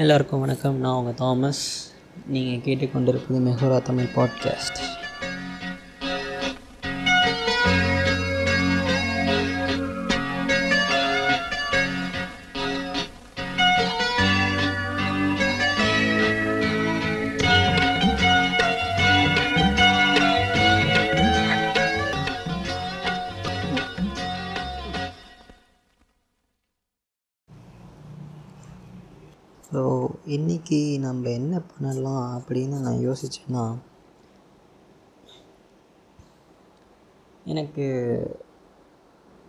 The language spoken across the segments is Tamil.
எல்லாருக்கும் வணக்கம். நான் உங்கள் தாமஸ். நீங்கள் கேட்டுக்கொண்டிருப்பது மெஹோரா தமிழ் பாட்காஸ்ட் ஸோ இன்றைக்கி நம்ம என்ன பண்ணலாம் அப்படின்னு நான் யோசித்தேன்னா எனக்கு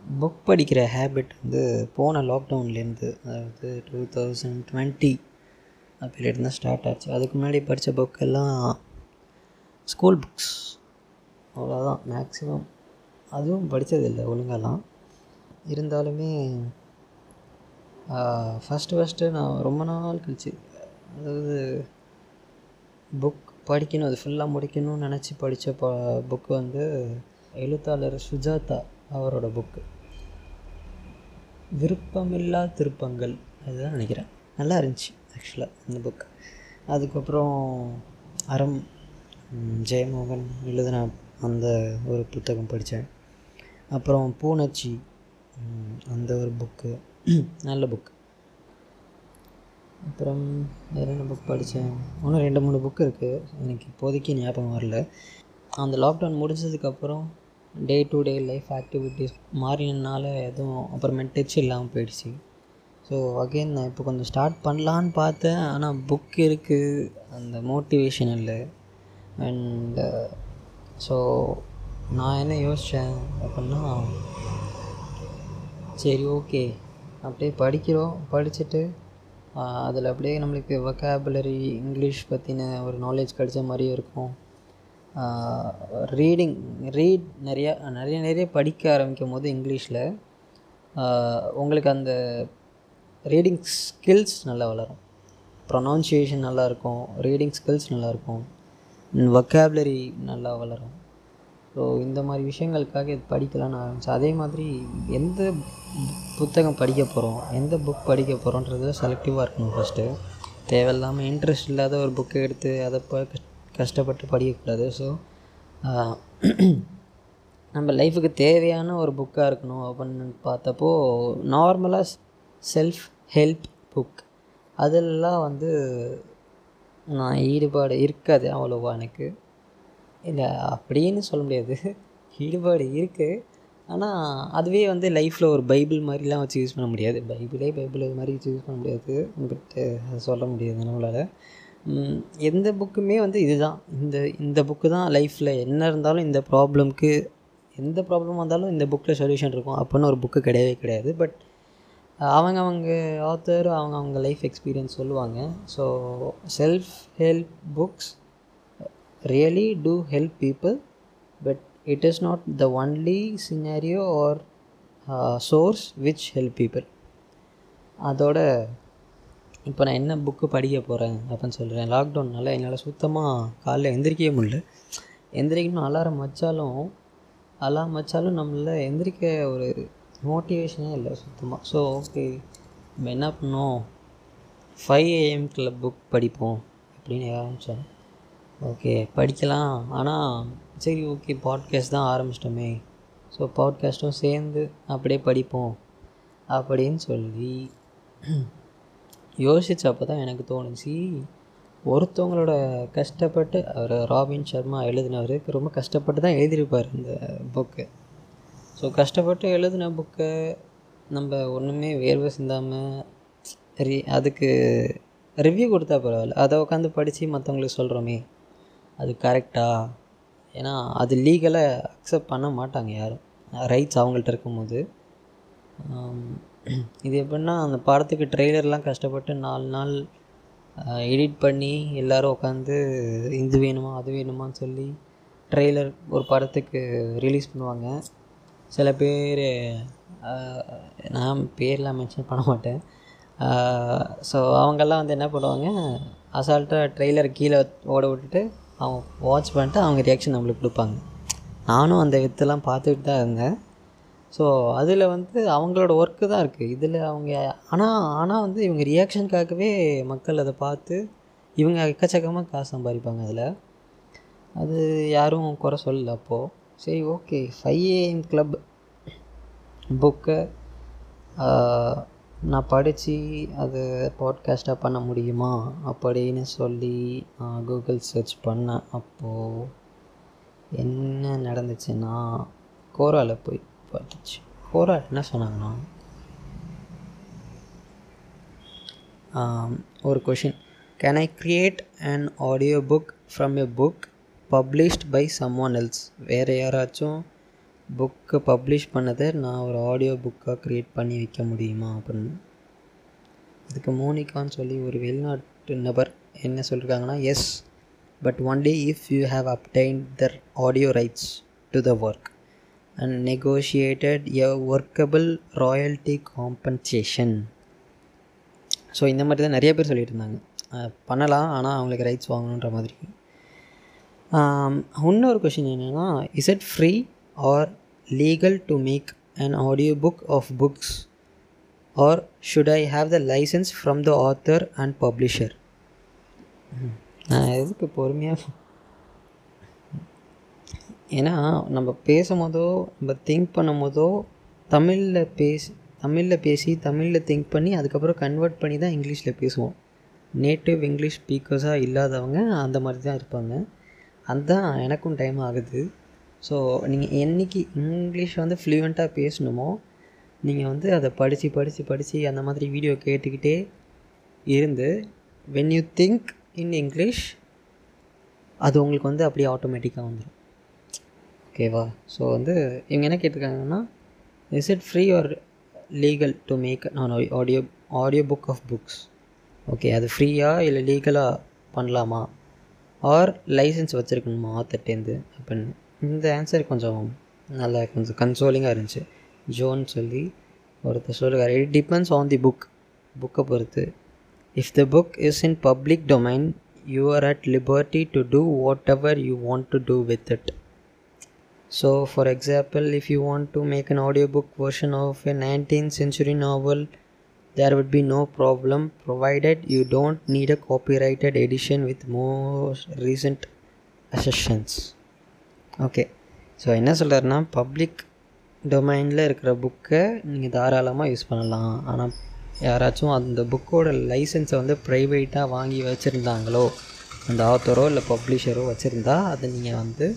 புக் படிக்கிற ஹேபிட் வந்து போன லாக்டவுன்லேருந்து அதாவது டூ தௌசண்ட் டுவெண்ட்டி அப்படிலேருந்து தான் ஸ்டார்ட் ஆச்சு. அதுக்கு முன்னாடி படித்த புக்கெல்லாம் ஸ்கூல் புக்ஸ் அவ்வளோதான் மேக்ஸிமம் அதுவும் படித்ததில்லை ஒழுங்காலாம் இருந்தாலுமே ஃபஸ்ட்டு ஃபஸ்ட்டு நான் ரொம்ப நாள் கழிச்சு அதாவது புக் படிக்கணும் அது ஃபுல்லாக முடிக்கணும்னு நினச்சி படித்த ப புக்கு வந்து எழுத்தாளர் சுஜாதா அவரோட புக்கு விருப்பமில்லா திருப்பங்கள் அதுதான் நினைக்கிறேன். நல்லா இருந்துச்சு ஆக்சுவலாக அந்த புக் அதுக்கப்புறம் அறம் ஜெயமோகன் எழுதின அந்த ஒரு புத்தகம் படித்தேன். அப்புறம் பூனச்சி அந்த ஒரு புக்கு நல்ல புக் அப்புறம் வேறு என்ன புக் படித்தேன் இன்னும் ரெண்டு மூணு புக் இருக்குது எனக்கு இப்போதைக்கு ஞாபகம் வரல. அந்த லாக்டவுன் முடிஞ்சதுக்கப்புறம் day to day life activities மாறினனால எதுவும் அப்புறமே டச் இல்லாமல் போயிடுச்சு. ஸோ அகெயின் நான் இப்போ கொஞ்சம் ஸ்டார்ட் பண்ணலான்னு பார்த்தேன். ஆனால் புக் இருக்குது அந்த மோட்டிவேஷன் இல்லை. அண்ட் ஸோ நான் என்ன யோசித்தேன் அப்படின்னா சரி ஓகே அப்படியே படிக்கிறோம் படிச்சுட்டு அதில் அப்படியே நம்மளுக்கு வொக்காபுலரி இங்கிலீஷ் பற்றின ஒரு நாலேஜ் கிடைச்ச மாதிரியும் இருக்கும். ரீடிங் ரீட் நிறையா நிறைய நிறைய படிக்க ஆரம்பிக்கும் போது இங்கிலீஷில் உங்களுக்கு அந்த ரீடிங் ஸ்கில்ஸ் நல்லா வளரும். ப்ரொனவுன்சியேஷன் நல்லாயிருக்கும் ரீடிங் ஸ்கில்ஸ் நல்லாயிருக்கும் வொக்காபுலரி நல்லா வளரும். ஸோ இந்த மாதிரி விஷயங்களுக்காக இது படிக்கலான்னு ஆரம்பித்தேன் அதே மாதிரி எந்த புத்தகம் படிக்க போகிறோம் எந்த புக் படிக்க போகிறோன்றது செலக்டிவாக இருக்கணும் ஃபஸ்ட்டு தேவையில்லாமல் இன்ட்ரெஸ்ட் இல்லாத ஒரு புக்கை எடுத்து அதை ப கஷ்டப்பட்டு படிக்கக்கூடாது. ஸோ நம்ம லைஃபுக்கு தேவையான ஒரு புக்காக இருக்கணும் அப்படின்னு பார்த்தப்போ நார்மலாக செல்ஃப் ஹெல்ப் புக் அதெல்லாம் வந்து நான் ஈடுபாடு இருக்காது அவ்வளோவா எனக்கு. இல்லை அப்படின்னு சொல்ல முடியாது. ஈடுபாடு இருக்குது ஆனால் அதுவே வந்து லைஃப்பில் ஒரு பைபிள் மாதிரிலாம் வச்சு யூஸ் பண்ண முடியாது. பைபிளே பைபிள் இது மாதிரி வச்சு யூஸ் பண்ண முடியாது. பட்டு அதை சொல்ல முடியாது நம்மளால். எந்த புக்குமே வந்து இதுதான். இந்த இந்த புக்கு தான் லைஃப்பில் என்ன இருந்தாலும் இந்த ப்ராப்ளம்க்கு எந்த ப்ராப்ளமாக இருந்தாலும் இந்த புக்கில் சொல்யூஷன் இருக்கும். அப்படின்னு ஒரு புக்கு கிடையவே கிடையாது. பட் அவங்க அவங்க ஆத்தர் அவங்க அவங்க லைஃப் எக்ஸ்பீரியன்ஸ் சொல்லுவாங்க. So self help books really do help people but it is not the only scenario or uh, source which help people. அதோட இப்போ நான் என்ன புக்கு படிக்க போகிறேன் அப்படின்னு சொல்கிறேன் லாக்டவுன்னால என்னால் சுத்தமாக காலைல எந்திரிக்கவே முடியல. எந்திரிக்கணும் அலாரம் வச்சாலும் அலாரம் வச்சாலும் நம்மள எந்திரிக்க ஒரு மோட்டிவேஷனே இல்லை சுத்தமாக ஸோ ஓகே நம்ம என்ன பண்ணோம் ஃபைவ் ஏஎம் கிளப் புக் படிப்போம் அப்படின்னு ஆரம்பித்தேன் ஓகே படிக்கலாம். ஆனால் சரி ஓகே பாட்காஸ்ட் தான் ஆரம்பிச்சிட்டோமே. ஸோ பாட்காஸ்ட்டும் சேர்ந்து அப்படியே படிப்போம் அப்படின்னு சொல்லி யோசித்தப்போ தான் எனக்கு தோணுச்சு. ஒருத்தவங்களோட கஷ்டப்பட்டு அவர் ராபின் சர்மா எழுதினவர் ரொம்ப கஷ்டப்பட்டு தான் எழுதியிருப்பார் இந்த புக்கு ஸோ கஷ்டப்பட்டு எழுதின புக்கை நம்ம ஒன்றுமே வேர்வை சிந்தாமல் ரி அதுக்கு ரிவ்யூ கொடுத்தா பரவாயில்ல. அதை உட்காந்து படித்து மற்றவங்களுக்கு சொல்கிறோமே அது கரெக்டாக ஏன்னா அது லீகலாக அக்செப்ட் பண்ண மாட்டாங்க யாரும். ரைட்ஸ் அவங்கள்ட்ட இருக்கும்போது. இது எப்படின்னா அந்த படத்துக்கு ட்ரெய்லர்லாம் கஷ்டப்பட்டு நாலு நாள் எடிட் பண்ணி எல்லோரும் உட்காந்து இது வேணுமா அது வேணுமான்னு சொல்லி ட்ரெய்லர் ஒரு படத்துக்கு ரிலீஸ் பண்ணுவாங்க. சில பேர் நான் பேர்லாம் மென்ஷன் பண்ண மாட்டேன். ஸோ அவங்கெல்லாம் வந்து என்ன பண்ணுவாங்க அசால்ட்டாக ட்ரெய்லர் கீழே ஓட விட்டுட்டு அவங்க வாட்ச் பண்ணிட்டு அவங்க ரியாக்ஷன் நம்மளுக்கு கொடுப்பாங்க. நானும் அந்த வித்தெல்லாம் பார்த்துக்கிட்டு தான் இருந்தேன். ஸோ அதில் வந்து அவங்களோட ஒர்க்கு தான் இருக்குது இதில் அவங்க ஆனால் ஆனால் வந்து இவங்க ரியாக்ஷனுக்காகவே மக்கள் அதை பார்த்து இவங்க எக்கச்சக்கமாக காசு சம்பாதிப்பாங்க அதில். அது யாரும் குறை சொல்லல அப்போது சரி ஓகே ஃபைவ் ஏஎம் கிளப் புக்கை நான் படித்து அது பாட்காஸ்ட்டாக பண்ண முடியுமா அப்படின்னு சொல்லி நான் கூகுள் சர்ச் பண்ணேன். அப்போது என்ன நடந்துச்சுன்னா கோராவில் போய் பார்த்துச்சு. கோரா என்ன சொன்னாங்கன்னா ஒரு question can I create and audio book from a book published by someone else வேறு யாராச்சும் புக்கை பப்ளிஷ் பண்ணதை நான் ஒரு ஆடியோ புக்காக க்ரியேட் பண்ணி வைக்க முடியுமா அப்படின்னு. இதுக்கு மோனிகான்னு சொல்லி ஒரு வெளிநாட்டு நபர் என்ன சொல்லியிருக்காங்கன்னா yes but only if you have obtained their audio rights to the work and negotiated a workable royalty compensation so இந்த மாதிரி தான் நிறைய பேர் சொல்லிட்டு இருந்தாங்க. பண்ணலாம் ஆனால் அவங்களுக்கு ரைட்ஸ் வாங்கணுன்ற மாதிரி. இன்னொரு கொஷின் என்னென்னா is it free or legal to make an audio book of books or should I have the licence from the author and publisher நான் எதுக்கு பொறுமையாக ஏன்னா நம்ம பேசும்போதோ நம்ம திங்க் பண்ணும் போதோ தமிழில் பேசி தமிழில் பேசி தமிழில் திங்க் பண்ணி அதுக்கப்புறம் கன்வெர்ட் பண்ணி தான் இங்கிலீஷில் பேசுவோம். நேட்டிவ் இங்கிலீஷ் ஸ்பீக்கர்ஸாக இல்லாதவங்க அந்த மாதிரி தான் இருப்பாங்க. அதுதான் எனக்கும் டைம் ஆகுது. ஸோ நீங்கள் என்றைக்கு இங்கிலீஷ் வந்து ஃப்ளூயண்ட்டாக பேசணுமோ நீங்கள் வந்து அதை படித்து படித்து படித்து அந்த மாதிரி வீடியோ கேட்டுக்கிட்டே இருந்து when you think in English அது உங்களுக்கு வந்து அப்படியே ஆட்டோமேட்டிக்காக வந்துடும் ஓகேவா ஸோ வந்து இவங்க என்ன கேட்டிருக்காங்கன்னா is it free or legal to make நான் audio audio book of books okay அது ஃப்ரீயாக இல்லை லீகலாக பண்ணலாமா? ஆர் லைசன்ஸ் வச்சுருக்கணுமா ஆத்தர்ட்டேருந்து அப்படின்னு? இந்த ஆன்சர் கொஞ்சம் நல்லா கொஞ்சம் கன்சோலிங்காக இருந்துச்சு ஜோன் சொல்லி ஒருத்தர் சொல்லுவார் it depends on the book புக்கை பொறுத்து if the book is in public domain you are at liberty to do whatever you want to do with it So, for example, if you want to make an audiobook version of a 19th century novel, there would be no problem provided you don't need a copyrighted edition with more recent assertions. Okay so என்ன சொல்கிறாருன்னா பப்ளிக் டொமைனில் இருக்கிற புக்கை நீங்கள் தாராளமாக யூஸ் பண்ணலாம். ஆனால் யாராச்சும் அந்த புக்கோட லைசன்ஸை வந்து ப்ரைவேட்டாக வாங்கி வச்சுருந்தாங்களோ அந்த ஆத்தரோ இல்லை பப்ளிஷரோ வச்சுருந்தா அதை நீங்கள் வந்து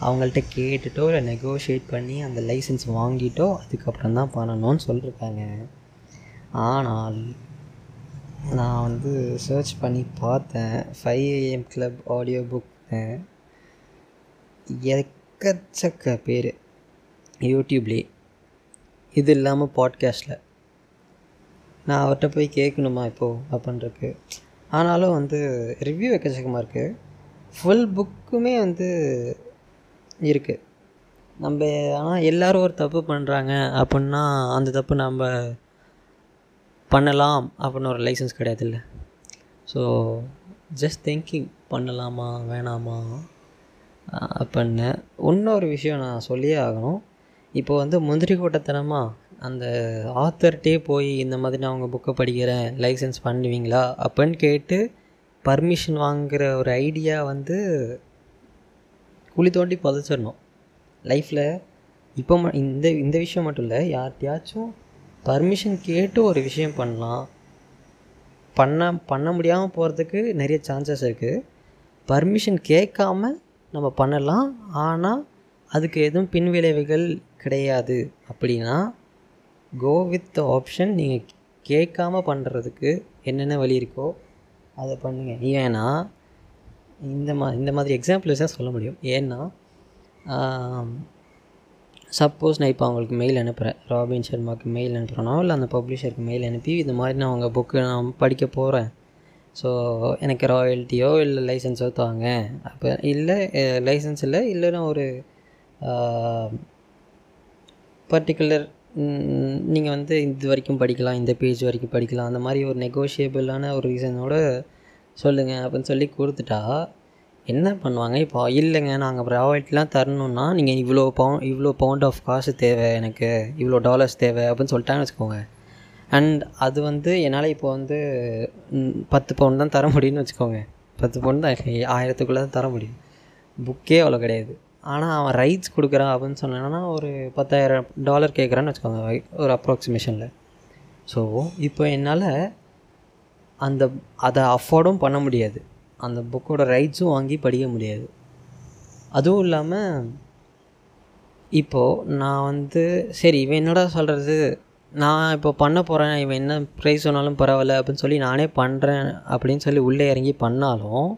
அவங்கள்ட்ட கேட்டுட்டோ இல்லை நெகோஷியேட் பண்ணி அந்த லைசன்ஸ் வாங்கிட்டோ அதுக்கப்புறம் தான் பண்ணணும்னு சொல்லியிருக்காங்க ஆனால் நான் வந்து சர்ச் பண்ணி பார்த்தேன். Five AM club audio book எக்கச்சக்க பேர். யூடியூப்லேயே. இது இல்லாமல் பாட்காஸ்ட்டில் நான் அவர்கிட்ட போய் கேட்கணுமா இப்போது அப்படின்றக்கு ஆனாலும் வந்து ரிவ்யூ எக்கச்சக்கமாக இருக்குது ஃபுல் புக்குமே வந்து இருக்குது நம்ம ஆனால் எல்லோரும் ஒரு தப்பு பண்ணுறாங்க அப்படின்னா அந்த தப்பு நம்ம பண்ணலாம் அப்படின்னு ஒரு லைசன்ஸ் கிடையாதுல்ல. ஸோ ஜஸ்ட் திங்கிங் பண்ணலாமா வேணாமா? அப்படின்னு இன்னொரு விஷயம் நான் சொல்லியே ஆகணும். இப்போ வந்து முந்திரி கூட்டத்தனமாக அந்த ஆத்தர்கிட்டே போய் இந்த மாதிரி நான் உங்கள் புக்கை படிக்கிறேன் லைசன்ஸ் பண்ணுவீங்களா? அப்படின்னு கேட்டு பர்மிஷன் வாங்குகிற ஒரு ஐடியா வந்து குழி தோண்டி புதைச்சிடணும். லைஃப்பில் இப்போ ம இந்த இந்த விஷயம் மட்டும் இல்லை யார்கிட்டயாச்சும் பர்மிஷன் கேட்டு ஒரு விஷயம் பண்ணலாம். பண்ண பண்ண முடியாமல் போகிறதுக்கு நிறைய சான்சஸ் இருக்குது பர்மிஷன் கேட்காம நம்ம பண்ணலாம். ஆனால் அதுக்கு எதுவும் பின்விளைவுகள் கிடையாது. அப்படின்னா கோ வித் த ஆப்ஷன் நீங்கள் கேட்காம பண்ணுறதுக்கு என்னென்ன வழி இருக்கோ அதை பண்ணுங்கள் ஏன்னா இந்த மா இந்த மாதிரி எக்ஸாம்பிள்ஸ் தான் சொல்ல முடியும். ஏன்னா சப்போஸ் நான் இப்போ அவங்களுக்கு மெயில் அனுப்புகிறேன் ராபின் சர்மாவுக்கு மெயில் அனுப்புகிறேனோ இல்லை அந்த பப்ளிஷருக்கு மெயில் அனுப்பி இது மாதிரி நான் உங்கள் புக்கு நான் படிக்க போகிறேன் ஸோ எனக்கு ராயல்ட்டியோ இல்லை லைசன்ஸோ தாங்க. அப்போ இல்லை லைசன்ஸ் இல்லை இல்லைன்னா ஒரு பர்டிகுலர் நீங்கள் வந்து இது வரைக்கும் படிக்கலாம் இந்த பேஜ் வரைக்கும் படிக்கலாம் அந்த மாதிரி ஒரு நெகோஷியபிளான ஒரு ரீசனோட சொல்லுங்கள் அப்படின்னு சொல்லி கொடுத்துட்டா என்ன பண்ணுவாங்க? இப்போ இல்லைங்க நாங்கள் ப்ராவர்ட்டிலாம் தரணுன்னா நீங்கள் இவ்வளோ பவுண்ட் இவ்வளோ பவுண்ட் ஆஃப் காசு தேவை எனக்கு இவ்வளோ டாலர்ஸ் தேவை அப்படின்னு சொல்லிட்டாங்கன்னு வச்சுக்கோங்க. அண்ட் அது வந்து என்னால் இப்போ வந்து பத்து பவுன் தான் தர முடியும்னு வச்சுக்கோங்க. பத்து பவுன் தான் ஆயிரத்துக்குள்ளே தான் தர முடியும். புக்கே அவ்வளோ கிடையாது. ஆனால் அவன் ரைட்ஸ் கொடுக்குறான் அப்படின்னு சொன்னான்னா ஒரு பத்தாயிரம் டாலர் கேட்குறான்னு வச்சுக்கோங்க ஒரு அப்ராக்சிமேஷனில் ஸோ இப்போ என்னால் அந்த அதை அஃபோர்டும் பண்ண முடியாது. அந்த புக்கோட ரைட்ஸும் வாங்கி படிக்க முடியாது. அதுவும் இல்லாமல் இப்போது நான் வந்து சரி இவன் என்னடா சொல்கிறது நான் இப்போ பண்ண போகிறேன் இவன் என்ன ப்ரைஸ் சொன்னாலும் பரவாயில்ல அப்படின்னு சொல்லி நானே பண்ணுறேன் அப்படின்னு சொல்லி உள்ளே இறங்கி பண்ணாலும்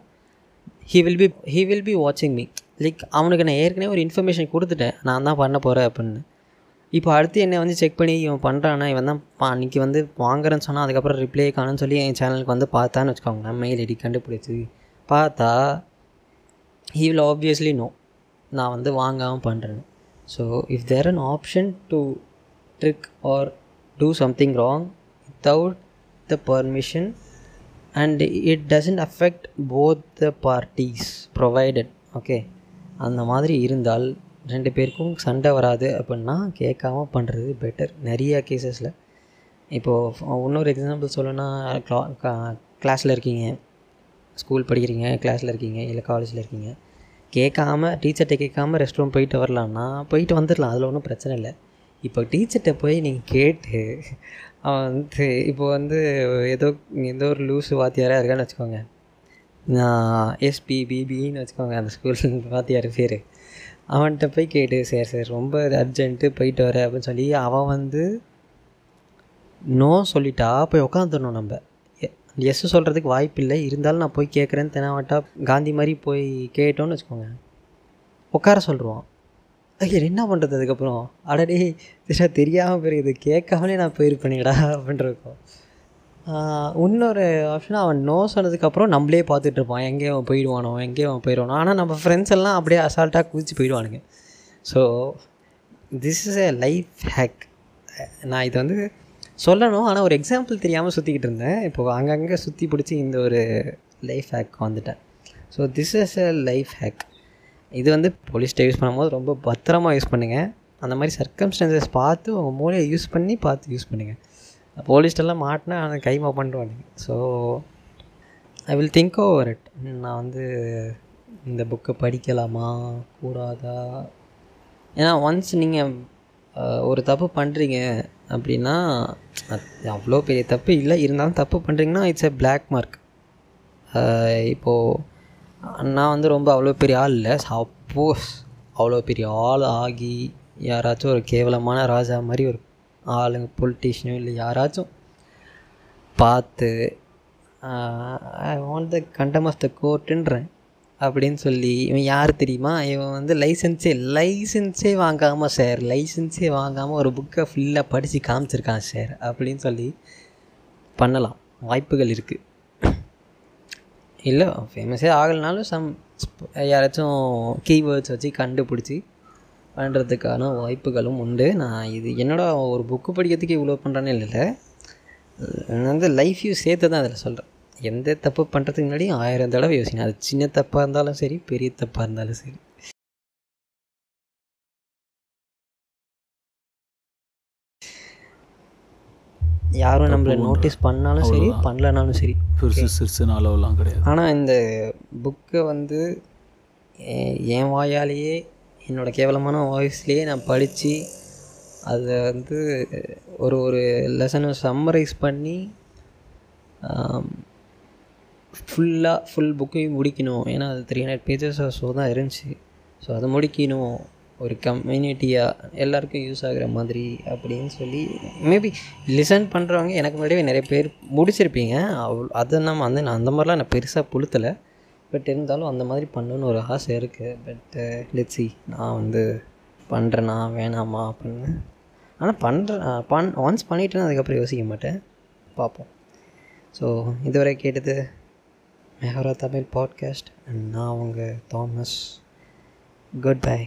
he will be he will be வாட்சிங் மீ லைக் அவனுக்கு நான் ஏற்கனவே ஒரு இன்ஃபர்மேஷன் கொடுத்துட்டேன். நான் தான் பண்ண போகிறேன் அப்படின்னு. இப்போ அடுத்து என்னை வந்து செக் பண்ணி இவன் பண்ணுறானா இவன் தான் பா அன்றைக்கி வந்து வாங்குறேன்னு சொன்னால் அதுக்கப்புறம் ரிப்ளை காணும்னு சொல்லி என் சேனலுக்கு வந்து பார்த்தான்னு வச்சுக்கோங்க. நான் மெயில் ஐடி கண்டுபிடிச்சி பார்த்தா ஹீ வில் ஆப்வியஸ்லி நோ நான் வந்து வாங்காமல் பண்ணுறேன் so if there an option to trick or do something wrong without the permission and it doesn't affect both the parties provided okay அந்த மாதிரி இருந்தால் ரெண்டு பேருக்கும் சண்டை வராது அப்படின்னா கேட்காம பண்ணுறது பெட்டர் நிறைய கேசஸில் இப்போது இன்னொரு எக்ஸாம்பிள் சொல்லணும்னா க்ளா கிளாஸில் இருக்கீங்க. ஸ்கூல் படிக்கிறீங்க கிளாஸில் இருக்கீங்க இல்லை காலேஜில் இருக்கீங்க. கேட்காம டீச்சர்கிட்ட கேட்காம ரெஸ்ட் ரூம் போயிட்டு வரலான்னா போயிட்டு வந்துடலாம் அதில் ஒன்றும் பிரச்சனை இல்லை. இப்போ டீச்சர்கிட்ட போய் நீங்கள் கேட்டு அவன் வந்து இப்போ வந்து ஏதோ ஏதோ ஒரு லூஸு வாத்தியாராக இருக்கான்னு வச்சுக்கோங்க. நான் எஸ்பி பிபின்னு வச்சுக்கோங்க அந்த ஸ்கூல் வாத்தியார் பேர். அவன்கிட்ட போய் கேட்டு சரி சரி ரொம்ப அர்ஜென்ட்டு போயிட்டு வர அப்படின்னு சொல்லி அவன் வந்து நோ சொல்லிட்டா போய் உட்காந்துடணும் நம்ம. எஸ் சொல்கிறதுக்கு வாய்ப்பு இல்லை. இருந்தாலும் நான் போய் கேட்குறேன்னு தெனாவட்டா காந்தி மாதிரி போய் கேட்டோன்னு வச்சுக்கோங்க. உட்கார சொல்லுவான். ஐயா என்ன பண்ணுறது அதுக்கப்புறம்? அடடே திஷா தெரியாமல் போயிருக்குது கேட்காமலே நான் போயிருப்பேனேடா அப்படின்ட்டு இன்னொரு ஆப்ஷன் அவன் நோ சொன்னதுக்கப்புறம் நம்மளே பார்த்துட்டு இருப்பான். எங்கேயும் அவன் போயிடுவானோ எங்கேயும் அவன் போயிடுவானோ. ஆனால் நம்ம ஃப்ரெண்ட்ஸ் எல்லாம் அப்படியே அசால்ட்டாக குதிச்சு போயிடுவானுங்க. So this is a life hack நான் இது வந்து சொல்லணும். ஆனால் ஒரு எக்ஸாம்பிள் தெரியாமல் சுற்றிக்கிட்டு இருந்தேன். இப்போது அங்கங்கே சுற்றி பிடிச்சி இந்த ஒரு லைஃப் ஹேக் வந்துட்டேன். So this is a life hack இது வந்து போலீஸ்ட்டை யூஸ் பண்ணும்போது ரொம்ப பத்திரமா யூஸ் பண்ணுங்கள் அந்த மாதிரி சர்க்கம்ஸ்டன்சஸ் பார்த்து உங்கள் மூளையை யூஸ் பண்ணி பார்த்து யூஸ் பண்ணுங்கள் போலீஸ்டெல்லாம் மாட்டினா அதை கைமா பண்ணுவானுங்க so I will think over it நான் வந்து இந்த புக்கை படிக்கலாமா? கூடாதா? ஏன்னா ஒன்ஸ் நீங்கள் ஒரு தப்பு பண்ணுறீங்க அப்படின்னா அது அவ்வளோ பெரிய தப்பு இல்லை. இருந்தாலும் தப்பு பண்ணுறீங்கன்னா இட்ஸ் எ பிளாக் மார்க் இப்போது நான் வந்து ரொம்ப அவ்வளோ பெரிய ஆள் இல்லை. சப்போஸ் அவ்வளோ பெரிய ஆள் ஆகி யாராச்சும் ஒரு கேவலமான ராஜா மாதிரி ஒரு ஆளுங்க பொலிட்டீஷியனோ இல்லை யாராச்சும் பார்த்து ஐ வாண்ட் த கண்டம் ஆஃப் த கோர்ட்டுன்றேன் அப்படின்னு சொல்லி இவன் யார் தெரியுமா? இவன் வந்து லைசன்ஸே லைசன்ஸே வாங்காமல் சார் லைசன்ஸே வாங்காமல் ஒரு புக்கை ஃபுல்லாக படித்து காமிச்சிருக்கான் சார் அப்படின்னு சொல்லி பண்ணலாம். வாய்ப்புகள் இருக்குது இல்லை ஃபேமஸே ஆகலைனாலும் சம் யாராச்சும் கீவேர்ட்ஸ் வச்சு கண்டுபிடிச்சி பண்ணுறதுக்கான வாய்ப்புகளும் உண்டு. நான் இது என்னோட ஒரு புக்கு படிக்கிறதுக்கு இவ்வளோ பண்ணுறேன்னு இல்லை. நான் வந்து லைஃப் யூ சேர்த்து தான் அதில் சொல்கிறேன் எந்த தப்பு பண்ணுறதுக்கு முன்னாடி ஆயிரம் தடவை யோசிக்கணும் அது சின்ன தப்பாக இருந்தாலும் சரி பெரிய தப்பாக இருந்தாலும் சரி. யாரும் நம்மளை நோட்டீஸ் பண்ணாலும் சரி பண்ணலனாலும் சரி. பெருசு சிறுசுன்னு அளவெல்லாம் கிடையாது. ஆனால் இந்த புக்கை வந்து என் வாயாலேயே என்னோடய கேவலமான வாய்ஸ்லேயே நான் படித்து அதை வந்து ஒரு ஒரு லெசனை சம்மரைஸ் பண்ணி ஃபுல்லாக ஃபுல் புக்கையும் முடிக்கணும். ஏன்னா அது த்ரீ ஹண்ட்ரட் பேஜஸ் ஸோ தான் இருந்துச்சு. ஸோ அதை முடிக்கணும். ஒரு கம்யூனிட்டியாக எல்லாருக்கும் யூஸ் ஆகிற மாதிரி அப்படின்னு சொல்லி மேபி லிசன் பண்ணுறவங்க எனக்கு முன்னாடியே நிறைய பேர் முடிச்சிருப்பீங்க. அவ் அதை நம்ம வந்து நான் அந்த மாதிரிலாம் நான் பெருசாக புழுத்தலை. பட் இருந்தாலும் அந்த மாதிரி பண்ணணும்னு ஒரு ஆசை இருக்குது பட்டு லெட்ஸி நான் வந்து பண்ணுறேனா வேணாமா அப்படின்னு. ஆனால் பண்ணுறேன் பண் ஒன்ஸ் பண்ணிட்டேன்னா அதுக்கப்புறம் யோசிக்க மாட்டேன். பார்ப்போம் ஸோ இதுவரை கேட்டது மெஹரா தமிழ் பாட்காஸ்ட் நான் உங்கள் தாமஸ் குட் பை